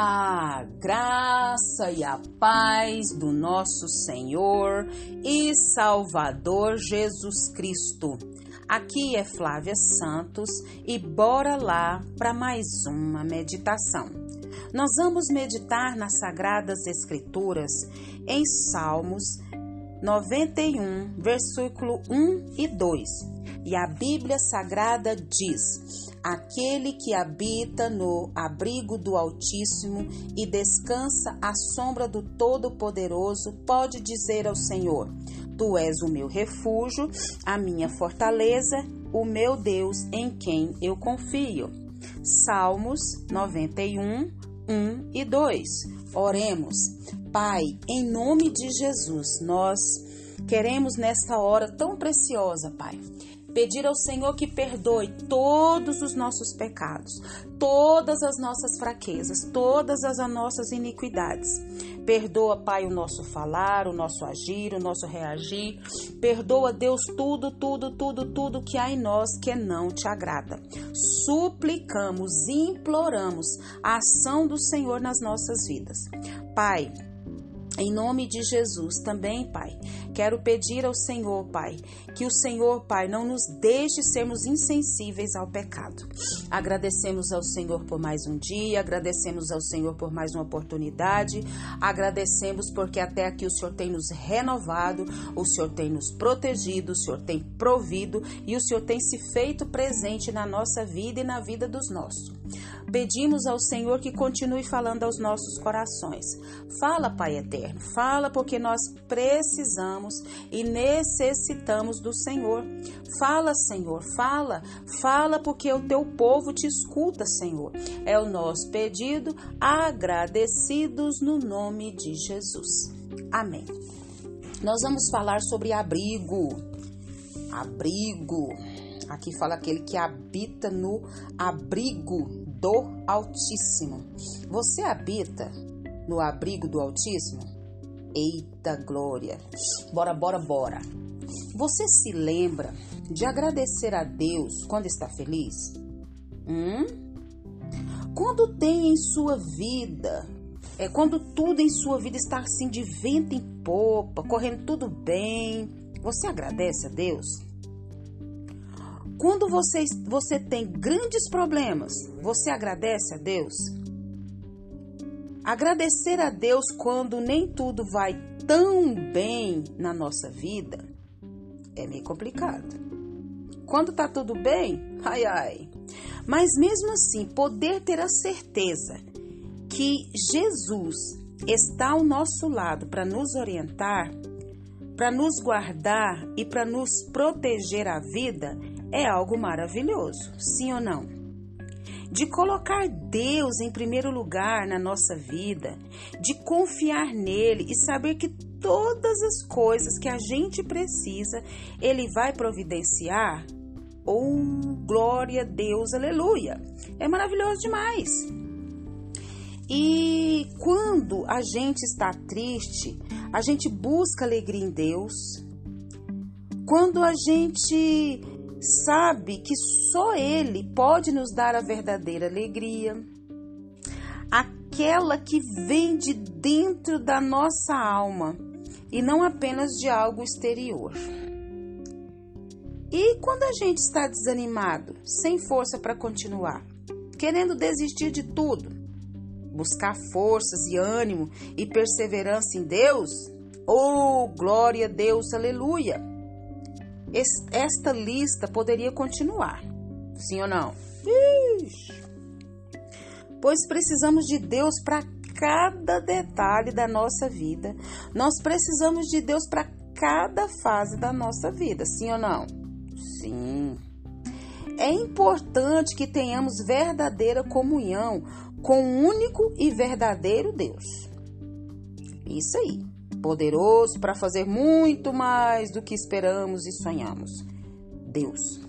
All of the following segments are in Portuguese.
A graça e a paz do nosso Senhor e Salvador Jesus Cristo. Aqui é Flávia Santos e bora lá para mais uma meditação. Nós vamos meditar nas Sagradas Escrituras em Salmos 91, versículo 1 e 2. E a Bíblia Sagrada diz: Aquele que habita no abrigo do Altíssimo e descansa à sombra do Todo-Poderoso pode dizer ao Senhor: Tu és o meu refúgio, a minha fortaleza, o meu Deus em quem eu confio. Salmos 91, 1 e 2. Oremos. Pai, em nome de Jesus, nós queremos nesta hora tão preciosa, Pai, pedir ao Senhor que perdoe todos os nossos pecados, todas as nossas fraquezas, todas as nossas iniquidades. Perdoa, Pai, o nosso falar, o nosso agir, o nosso reagir. Perdoa, Deus, tudo, tudo, tudo, tudo que há em nós que não te agrada. Suplicamos, imploramos a ação do Senhor nas nossas vidas. Pai, em nome de Jesus também, Pai, quero pedir ao Senhor, Pai, que o Senhor, Pai, não nos deixe sermos insensíveis ao pecado. Agradecemos ao Senhor por mais um dia, agradecemos ao Senhor por mais uma oportunidade, agradecemos porque até aqui o Senhor tem nos renovado, o Senhor tem nos protegido, o Senhor tem provido e o Senhor tem se feito presente na nossa vida e na vida dos nossos. Pedimos ao Senhor que continue falando aos nossos corações. Fala, Pai eterno, fala porque nós precisamos e necessitamos do Senhor. Fala, Senhor, fala, fala porque o teu povo te escuta, Senhor. É o nosso pedido, agradecidos no nome de Jesus. Amém. Nós vamos falar sobre abrigo. Abrigo. Aqui fala aquele que habita no abrigo do Altíssimo. Você habita no abrigo do Altíssimo? Eita glória! Bora, bora, bora! Você se lembra de agradecer a Deus quando está feliz? Hum? Quando tem em sua vida, é quando tudo em sua vida está assim de vento em popa, correndo tudo bem, você agradece a Deus? Quando você, você tem grandes problemas, você agradece a Deus? Agradecer a Deus quando nem tudo vai tão bem na nossa vida é meio complicado. Quando tá tudo bem, ai ai. Mas mesmo assim, poder ter a certeza que Jesus está ao nosso lado para nos orientar, para nos guardar e para nos proteger a vida é algo maravilhoso, sim ou não? De colocar Deus em primeiro lugar na nossa vida, de confiar nele e saber que todas as coisas que a gente precisa, ele vai providenciar. Oh, glória a Deus, aleluia! É maravilhoso demais. E quando a gente está triste, a gente busca alegria em Deus. Quando a gente sabe que só Ele pode nos dar a verdadeira alegria, aquela que vem de dentro da nossa alma e não apenas de algo exterior. E quando a gente está desanimado, sem força para continuar, querendo desistir de tudo, buscar forças e ânimo e perseverança em Deus, oh, glória a Deus, aleluia! Esta lista poderia continuar. Sim ou não? Ixi. Pois precisamos de Deus para cada detalhe da nossa vida. Nós precisamos de Deus para cada fase da nossa vida. Sim ou não? Sim. É importante que tenhamos verdadeira comunhão com o único e verdadeiro Deus. Isso aí poderoso para fazer muito mais do que esperamos e sonhamos. Deus.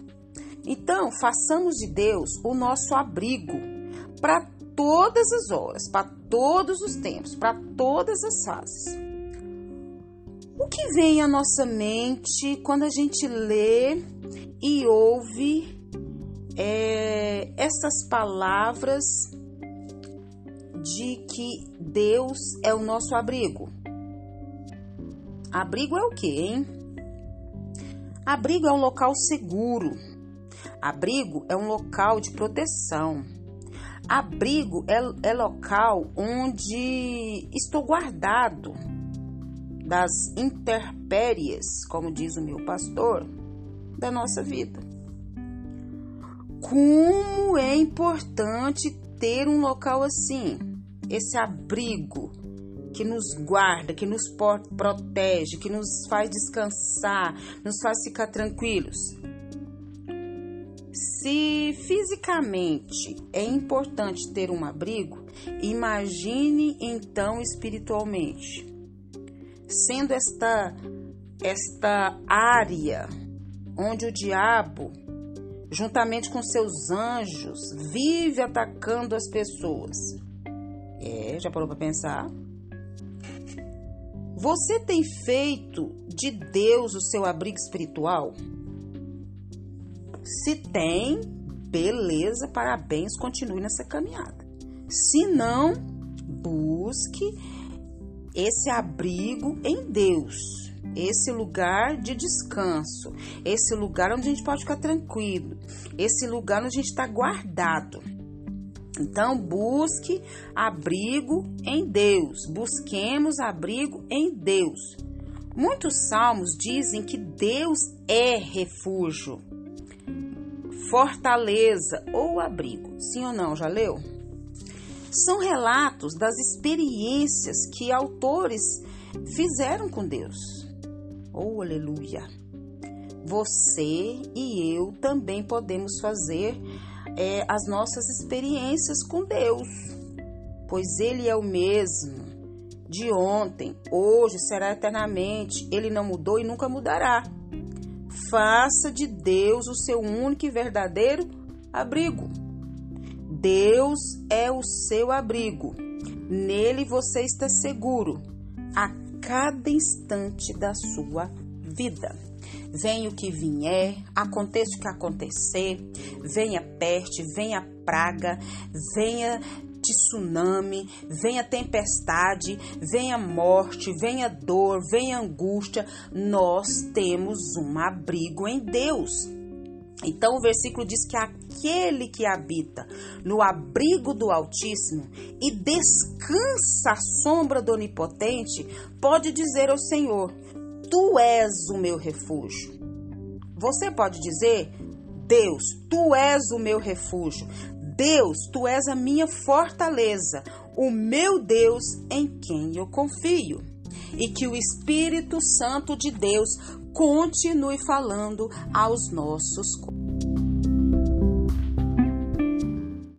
Então, façamos de Deus o nosso abrigo para todas as horas, para todos os tempos, para todas as fases. O que vem à nossa mente quando a gente lê e ouve é, essas palavras de que Deus é o nosso abrigo. Abrigo é o quê, hein? Abrigo é um local seguro. Abrigo é um local de proteção. Abrigo é, é local onde estou guardado das intempéries, como diz o meu pastor, da nossa vida. Como é importante ter um local assim, esse abrigo que nos guarda, que nos protege, que nos faz descansar, nos faz ficar tranquilos. Se fisicamente é importante ter um abrigo, imagine então espiritualmente. Sendo esta esta área onde o diabo, juntamente com seus anjos, vive atacando as pessoas. É, já parou para pensar? Você tem feito de Deus o seu abrigo espiritual? Se tem, beleza, parabéns, continue nessa caminhada. Se não, busque esse abrigo em Deus, esse lugar de descanso, esse lugar onde a gente pode ficar tranquilo, esse lugar onde a gente está guardado. Então, busque abrigo em Deus. Busquemos abrigo em Deus. Muitos salmos dizem que Deus é refúgio, fortaleza ou abrigo. Sim ou não? Já leu? São relatos das experiências que autores fizeram com Deus. Oh, aleluia! Você e eu também podemos fazer é, as nossas experiências com Deus, pois Ele é o mesmo de ontem, hoje, será eternamente. Ele não mudou e nunca mudará. Faça de Deus o seu único e verdadeiro abrigo. Deus é o seu abrigo. Nele você está seguro a cada instante da sua vida. Venha o que vier, aconteça o que acontecer, venha peste, venha praga, venha tsunami, venha tempestade, venha morte, venha dor, venha angústia, nós temos um abrigo em Deus. Então o versículo diz que aquele que habita no abrigo do Altíssimo e descansa à sombra do Onipotente pode dizer ao Senhor: Tu és o meu refúgio. Você pode dizer: Deus, tu és o meu refúgio. Deus, tu és a minha fortaleza, o meu Deus em quem eu confio. E que o Espírito Santo de Deus continue falando aos nossos corações.